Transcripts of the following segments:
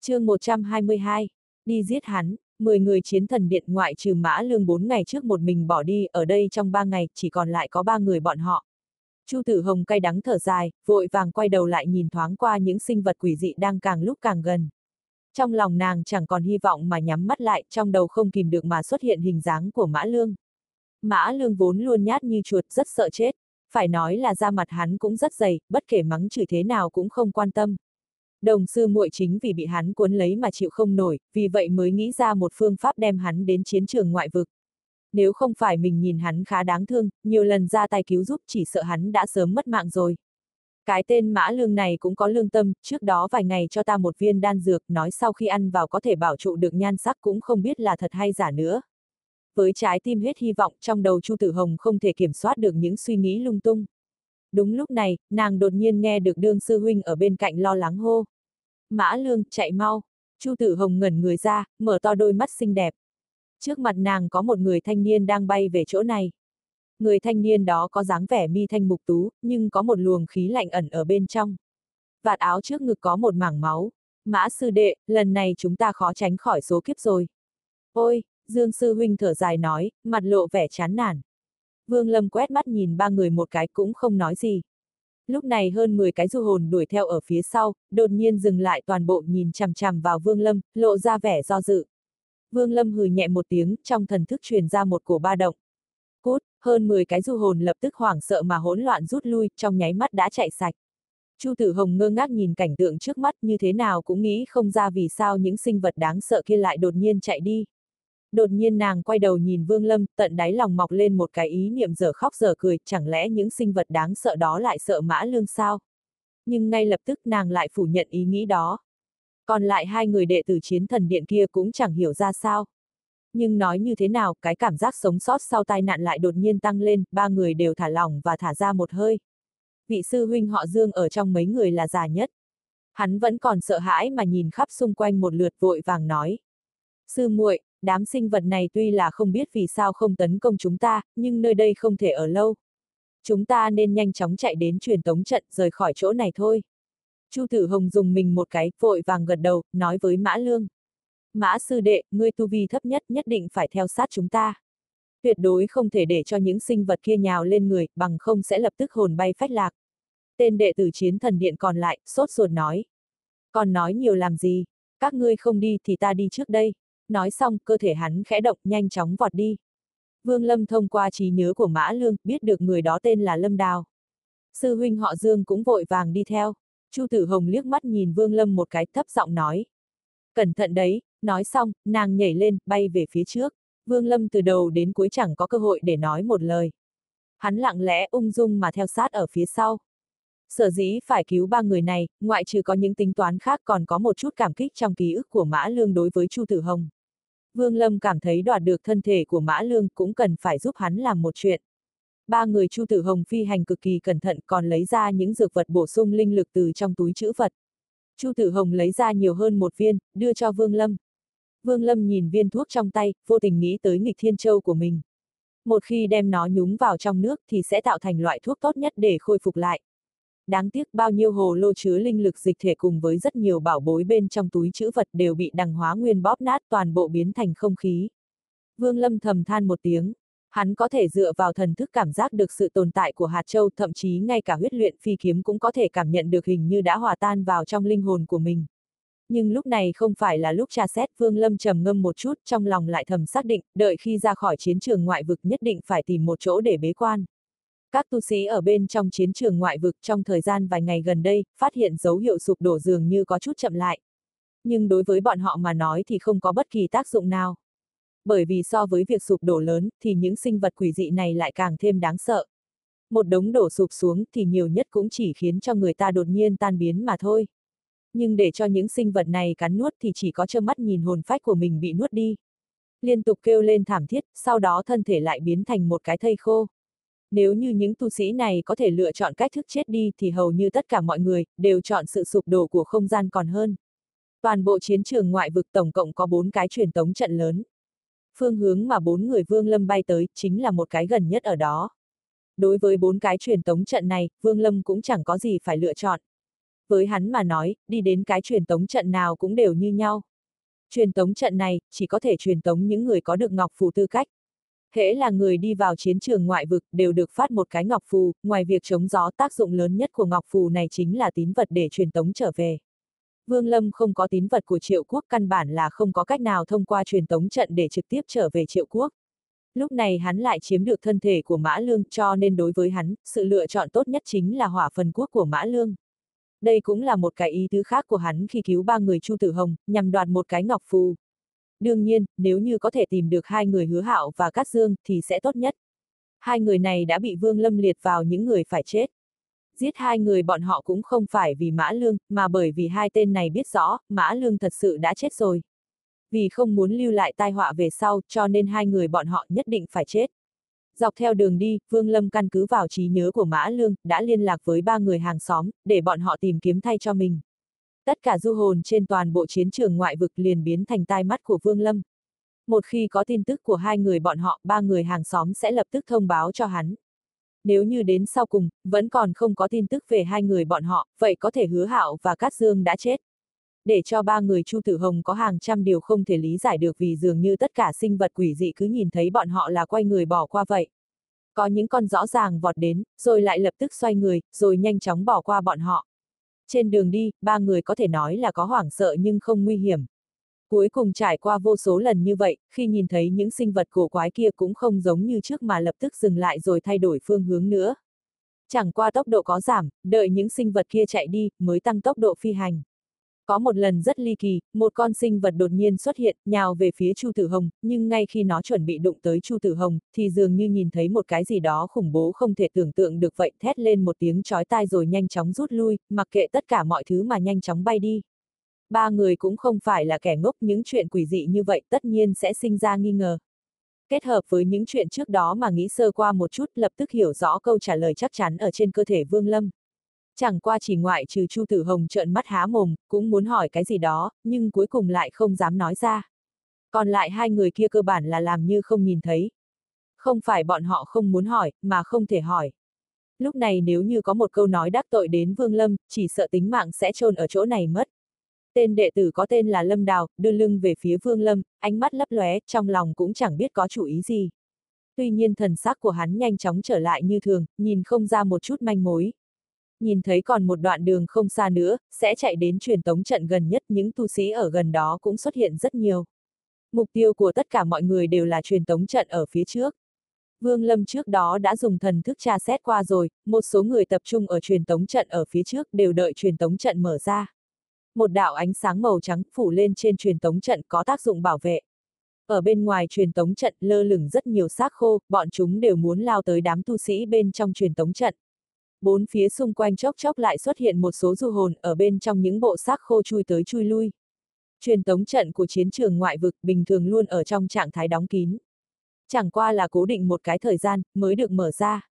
chương 122, đi giết hắn, 10 người chiến thần điện ngoại trừ mã lương 4 ngày trước một mình bỏ đi, ở đây trong 3 ngày chỉ còn lại có 3 người bọn họ. Chu Tử Hồng cay đắng thở dài, vội vàng quay đầu lại nhìn thoáng qua những sinh vật quỷ dị đang càng lúc càng gần. Trong lòng nàng chẳng còn hy vọng mà nhắm mắt lại, trong đầu không kìm được mà xuất hiện hình dáng của Mã Lương. Mã Lương vốn luôn nhát như chuột, rất sợ chết. Phải nói là da mặt hắn cũng rất dày, bất kể mắng chửi thế nào cũng không quan tâm. Đồng sư muội chính vì bị hắn cuốn lấy mà chịu không nổi, vì vậy mới nghĩ ra một phương pháp đem hắn đến chiến trường ngoại vực. Nếu không phải mình nhìn hắn khá đáng thương, nhiều lần ra tay cứu giúp chỉ sợ hắn đã sớm mất mạng rồi. Cái tên mã lương này cũng có lương tâm, trước đó vài ngày cho ta một viên đan dược, nói sau khi ăn vào có thể bảo trụ được nhan sắc cũng không biết là thật hay giả nữa. Với trái tim hết hy vọng trong đầu Chu Tử Hồng không thể kiểm soát được những suy nghĩ lung tung. Đúng lúc này, nàng đột nhiên nghe được đương sư huynh ở bên cạnh lo lắng hô. Mã lương, chạy mau. Chu Tử Hồng ngẩn người ra, mở to đôi mắt xinh đẹp. Trước mặt nàng có một người thanh niên đang bay về chỗ này. Người thanh niên đó có dáng vẻ mi thanh mục tú, nhưng có một luồng khí lạnh ẩn ở bên trong. Vạt áo trước ngực có một mảng máu. Mã sư đệ, lần này chúng ta khó tránh khỏi số kiếp rồi. Ôi, Dương sư huynh thở dài nói, mặt lộ vẻ chán nản. Vương Lâm quét mắt nhìn ba người một cái cũng không nói gì. Lúc này hơn 10 cái du hồn đuổi theo ở phía sau, đột nhiên dừng lại toàn bộ nhìn chằm chằm vào Vương Lâm, lộ ra vẻ do dự. Vương Lâm hừ nhẹ một tiếng, trong thần thức truyền ra một cổ ba động. Cút, hơn 10 cái du hồn lập tức hoảng sợ mà hỗn loạn rút lui, trong nháy mắt đã chạy sạch. Chu Tử Hồng ngơ ngác nhìn cảnh tượng trước mắt như thế nào cũng nghĩ không ra vì sao những sinh vật đáng sợ kia lại đột nhiên chạy đi. Đột nhiên nàng quay đầu nhìn Vương Lâm, tận đáy lòng mọc lên một cái ý niệm dở khóc dở cười, chẳng lẽ những sinh vật đáng sợ đó lại sợ mã lương sao? Nhưng ngay lập tức nàng lại phủ nhận ý nghĩ đó. Còn lại hai người đệ tử chiến thần điện kia cũng chẳng hiểu ra sao. Nhưng nói như thế nào, cái cảm giác sống sót sau tai nạn lại đột nhiên tăng lên, ba người đều thả lỏng và thả ra một hơi. Vị sư huynh họ Dương ở trong mấy người là già nhất. Hắn vẫn còn sợ hãi mà nhìn khắp xung quanh một lượt vội vàng nói. Sư muội, đám sinh vật này tuy là không biết vì sao không tấn công chúng ta, nhưng nơi đây không thể ở lâu. Chúng ta nên nhanh chóng chạy đến truyền tống trận rời khỏi chỗ này thôi. Chu Tử Hồng dùng mình một cái, vội vàng gật đầu, nói với Mã Lương. Mã sư đệ, ngươi tu vi thấp nhất nhất định phải theo sát chúng ta. Tuyệt đối không thể để cho những sinh vật kia nhào lên người, bằng không sẽ lập tức hồn bay phách lạc. Tên đệ tử chiến thần điện còn lại, sốt ruột nói. Còn nói nhiều làm gì, các ngươi không đi thì ta đi trước đây nói xong, cơ thể hắn khẽ động, nhanh chóng vọt đi. Vương Lâm thông qua trí nhớ của Mã Lương, biết được người đó tên là Lâm Đào. Sư huynh họ Dương cũng vội vàng đi theo. Chu Tử Hồng liếc mắt nhìn Vương Lâm một cái thấp giọng nói. Cẩn thận đấy, nói xong, nàng nhảy lên, bay về phía trước. Vương Lâm từ đầu đến cuối chẳng có cơ hội để nói một lời. Hắn lặng lẽ ung dung mà theo sát ở phía sau. Sở dĩ phải cứu ba người này, ngoại trừ có những tính toán khác còn có một chút cảm kích trong ký ức của Mã Lương đối với Chu Tử Hồng. Vương Lâm cảm thấy đoạt được thân thể của Mã Lương cũng cần phải giúp hắn làm một chuyện. Ba người Chu Tử Hồng phi hành cực kỳ cẩn thận còn lấy ra những dược vật bổ sung linh lực từ trong túi chữ vật. Chu Tử Hồng lấy ra nhiều hơn một viên, đưa cho Vương Lâm. Vương Lâm nhìn viên thuốc trong tay, vô tình nghĩ tới nghịch thiên châu của mình. Một khi đem nó nhúng vào trong nước thì sẽ tạo thành loại thuốc tốt nhất để khôi phục lại đáng tiếc bao nhiêu hồ lô chứa linh lực dịch thể cùng với rất nhiều bảo bối bên trong túi chữ vật đều bị đằng hóa nguyên bóp nát toàn bộ biến thành không khí. Vương Lâm thầm than một tiếng, hắn có thể dựa vào thần thức cảm giác được sự tồn tại của hạt châu, thậm chí ngay cả huyết luyện phi kiếm cũng có thể cảm nhận được hình như đã hòa tan vào trong linh hồn của mình. Nhưng lúc này không phải là lúc tra xét, Vương Lâm trầm ngâm một chút, trong lòng lại thầm xác định, đợi khi ra khỏi chiến trường ngoại vực nhất định phải tìm một chỗ để bế quan. Các tu sĩ ở bên trong chiến trường ngoại vực trong thời gian vài ngày gần đây, phát hiện dấu hiệu sụp đổ dường như có chút chậm lại. Nhưng đối với bọn họ mà nói thì không có bất kỳ tác dụng nào. Bởi vì so với việc sụp đổ lớn, thì những sinh vật quỷ dị này lại càng thêm đáng sợ. Một đống đổ sụp xuống thì nhiều nhất cũng chỉ khiến cho người ta đột nhiên tan biến mà thôi. Nhưng để cho những sinh vật này cắn nuốt thì chỉ có trơ mắt nhìn hồn phách của mình bị nuốt đi. Liên tục kêu lên thảm thiết, sau đó thân thể lại biến thành một cái thây khô. Nếu như những tu sĩ này có thể lựa chọn cách thức chết đi thì hầu như tất cả mọi người đều chọn sự sụp đổ của không gian còn hơn. Toàn bộ chiến trường ngoại vực tổng cộng có 4 cái truyền tống trận lớn. Phương hướng mà bốn người Vương Lâm bay tới chính là một cái gần nhất ở đó. Đối với bốn cái truyền tống trận này, Vương Lâm cũng chẳng có gì phải lựa chọn. Với hắn mà nói, đi đến cái truyền tống trận nào cũng đều như nhau. Truyền tống trận này, chỉ có thể truyền tống những người có được ngọc phù tư cách. Hễ là người đi vào chiến trường ngoại vực đều được phát một cái ngọc phù, ngoài việc chống gió tác dụng lớn nhất của ngọc phù này chính là tín vật để truyền tống trở về. Vương Lâm không có tín vật của triệu quốc căn bản là không có cách nào thông qua truyền tống trận để trực tiếp trở về triệu quốc. Lúc này hắn lại chiếm được thân thể của Mã Lương cho nên đối với hắn, sự lựa chọn tốt nhất chính là hỏa phần quốc của Mã Lương. Đây cũng là một cái ý tứ khác của hắn khi cứu ba người Chu Tử Hồng, nhằm đoạt một cái ngọc phù. Đương nhiên, nếu như có thể tìm được hai người hứa hạo và Cát Dương thì sẽ tốt nhất. Hai người này đã bị Vương Lâm liệt vào những người phải chết. Giết hai người bọn họ cũng không phải vì Mã Lương, mà bởi vì hai tên này biết rõ, Mã Lương thật sự đã chết rồi. Vì không muốn lưu lại tai họa về sau, cho nên hai người bọn họ nhất định phải chết. Dọc theo đường đi, Vương Lâm căn cứ vào trí nhớ của Mã Lương, đã liên lạc với ba người hàng xóm, để bọn họ tìm kiếm thay cho mình. Tất cả du hồn trên toàn bộ chiến trường ngoại vực liền biến thành tai mắt của Vương Lâm. Một khi có tin tức của hai người bọn họ, ba người hàng xóm sẽ lập tức thông báo cho hắn. Nếu như đến sau cùng, vẫn còn không có tin tức về hai người bọn họ, vậy có thể hứa hạo và Cát Dương đã chết. Để cho ba người Chu Tử Hồng có hàng trăm điều không thể lý giải được vì dường như tất cả sinh vật quỷ dị cứ nhìn thấy bọn họ là quay người bỏ qua vậy. Có những con rõ ràng vọt đến, rồi lại lập tức xoay người, rồi nhanh chóng bỏ qua bọn họ. Trên đường đi, ba người có thể nói là có hoảng sợ nhưng không nguy hiểm. Cuối cùng trải qua vô số lần như vậy, khi nhìn thấy những sinh vật cổ quái kia cũng không giống như trước mà lập tức dừng lại rồi thay đổi phương hướng nữa. Chẳng qua tốc độ có giảm, đợi những sinh vật kia chạy đi, mới tăng tốc độ phi hành. Có một lần rất ly kỳ, một con sinh vật đột nhiên xuất hiện, nhào về phía Chu Tử Hồng, nhưng ngay khi nó chuẩn bị đụng tới Chu Tử Hồng, thì dường như nhìn thấy một cái gì đó khủng bố không thể tưởng tượng được vậy, thét lên một tiếng chói tai rồi nhanh chóng rút lui, mặc kệ tất cả mọi thứ mà nhanh chóng bay đi. Ba người cũng không phải là kẻ ngốc những chuyện quỷ dị như vậy tất nhiên sẽ sinh ra nghi ngờ. Kết hợp với những chuyện trước đó mà nghĩ sơ qua một chút lập tức hiểu rõ câu trả lời chắc chắn ở trên cơ thể Vương Lâm. Chẳng qua chỉ ngoại trừ Chu Tử Hồng trợn mắt há mồm, cũng muốn hỏi cái gì đó, nhưng cuối cùng lại không dám nói ra. Còn lại hai người kia cơ bản là làm như không nhìn thấy. Không phải bọn họ không muốn hỏi, mà không thể hỏi. Lúc này nếu như có một câu nói đắc tội đến Vương Lâm, chỉ sợ tính mạng sẽ trôn ở chỗ này mất. Tên đệ tử có tên là Lâm Đào, đưa lưng về phía Vương Lâm, ánh mắt lấp lóe, trong lòng cũng chẳng biết có chủ ý gì. Tuy nhiên thần sắc của hắn nhanh chóng trở lại như thường, nhìn không ra một chút manh mối, nhìn thấy còn một đoạn đường không xa nữa, sẽ chạy đến truyền tống trận gần nhất những tu sĩ ở gần đó cũng xuất hiện rất nhiều. Mục tiêu của tất cả mọi người đều là truyền tống trận ở phía trước. Vương Lâm trước đó đã dùng thần thức tra xét qua rồi, một số người tập trung ở truyền tống trận ở phía trước đều đợi truyền tống trận mở ra. Một đạo ánh sáng màu trắng phủ lên trên truyền tống trận có tác dụng bảo vệ. Ở bên ngoài truyền tống trận lơ lửng rất nhiều xác khô, bọn chúng đều muốn lao tới đám tu sĩ bên trong truyền tống trận bốn phía xung quanh chốc chốc lại xuất hiện một số du hồn ở bên trong những bộ xác khô chui tới chui lui. Truyền tống trận của chiến trường ngoại vực bình thường luôn ở trong trạng thái đóng kín. Chẳng qua là cố định một cái thời gian mới được mở ra.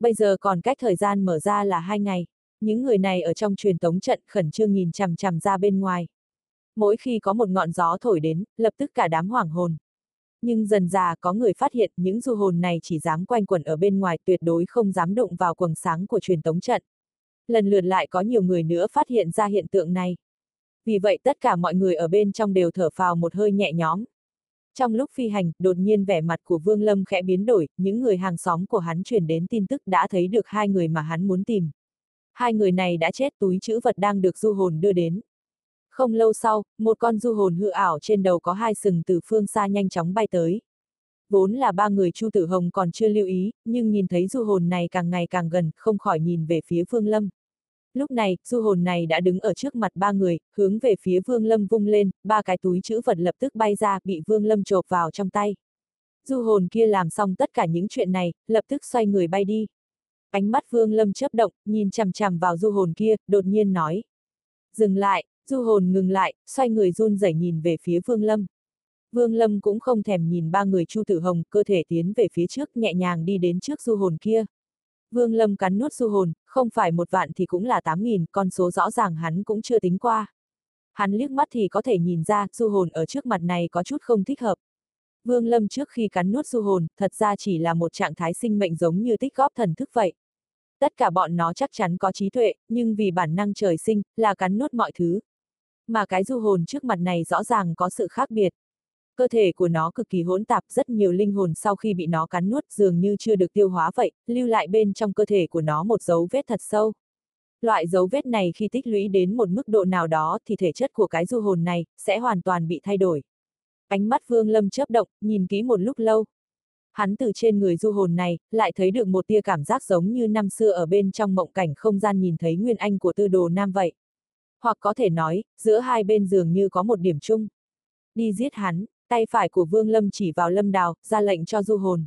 Bây giờ còn cách thời gian mở ra là hai ngày. Những người này ở trong truyền tống trận khẩn trương nhìn chằm chằm ra bên ngoài. Mỗi khi có một ngọn gió thổi đến, lập tức cả đám hoảng hồn nhưng dần già có người phát hiện những du hồn này chỉ dám quanh quẩn ở bên ngoài tuyệt đối không dám đụng vào quầng sáng của truyền tống trận. Lần lượt lại có nhiều người nữa phát hiện ra hiện tượng này. Vì vậy tất cả mọi người ở bên trong đều thở phào một hơi nhẹ nhõm. Trong lúc phi hành, đột nhiên vẻ mặt của Vương Lâm khẽ biến đổi, những người hàng xóm của hắn truyền đến tin tức đã thấy được hai người mà hắn muốn tìm. Hai người này đã chết túi chữ vật đang được du hồn đưa đến. Không lâu sau, một con du hồn hư ảo trên đầu có hai sừng từ phương xa nhanh chóng bay tới. Vốn là ba người Chu Tử Hồng còn chưa lưu ý, nhưng nhìn thấy du hồn này càng ngày càng gần, không khỏi nhìn về phía Phương Lâm. Lúc này, du hồn này đã đứng ở trước mặt ba người, hướng về phía Vương Lâm vung lên, ba cái túi chữ vật lập tức bay ra, bị Vương Lâm chộp vào trong tay. Du hồn kia làm xong tất cả những chuyện này, lập tức xoay người bay đi. Ánh mắt Vương Lâm chớp động, nhìn chằm chằm vào du hồn kia, đột nhiên nói. Dừng lại, Du hồn ngừng lại, xoay người run rẩy nhìn về phía Vương Lâm. Vương Lâm cũng không thèm nhìn ba người Chu Tử Hồng, cơ thể tiến về phía trước nhẹ nhàng đi đến trước du hồn kia. Vương Lâm cắn nuốt du hồn, không phải một vạn thì cũng là tám nghìn, con số rõ ràng hắn cũng chưa tính qua. Hắn liếc mắt thì có thể nhìn ra, du hồn ở trước mặt này có chút không thích hợp. Vương Lâm trước khi cắn nuốt du hồn, thật ra chỉ là một trạng thái sinh mệnh giống như tích góp thần thức vậy. Tất cả bọn nó chắc chắn có trí tuệ, nhưng vì bản năng trời sinh, là cắn nuốt mọi thứ. Mà cái du hồn trước mặt này rõ ràng có sự khác biệt. Cơ thể của nó cực kỳ hỗn tạp, rất nhiều linh hồn sau khi bị nó cắn nuốt dường như chưa được tiêu hóa vậy, lưu lại bên trong cơ thể của nó một dấu vết thật sâu. Loại dấu vết này khi tích lũy đến một mức độ nào đó thì thể chất của cái du hồn này sẽ hoàn toàn bị thay đổi. Ánh mắt Vương Lâm chớp động, nhìn kỹ một lúc lâu. Hắn từ trên người du hồn này, lại thấy được một tia cảm giác giống như năm xưa ở bên trong mộng cảnh không gian nhìn thấy nguyên anh của tư đồ nam vậy. Hoặc có thể nói, giữa hai bên dường như có một điểm chung. Đi giết hắn, tay phải của Vương Lâm chỉ vào Lâm Đào, ra lệnh cho du hồn.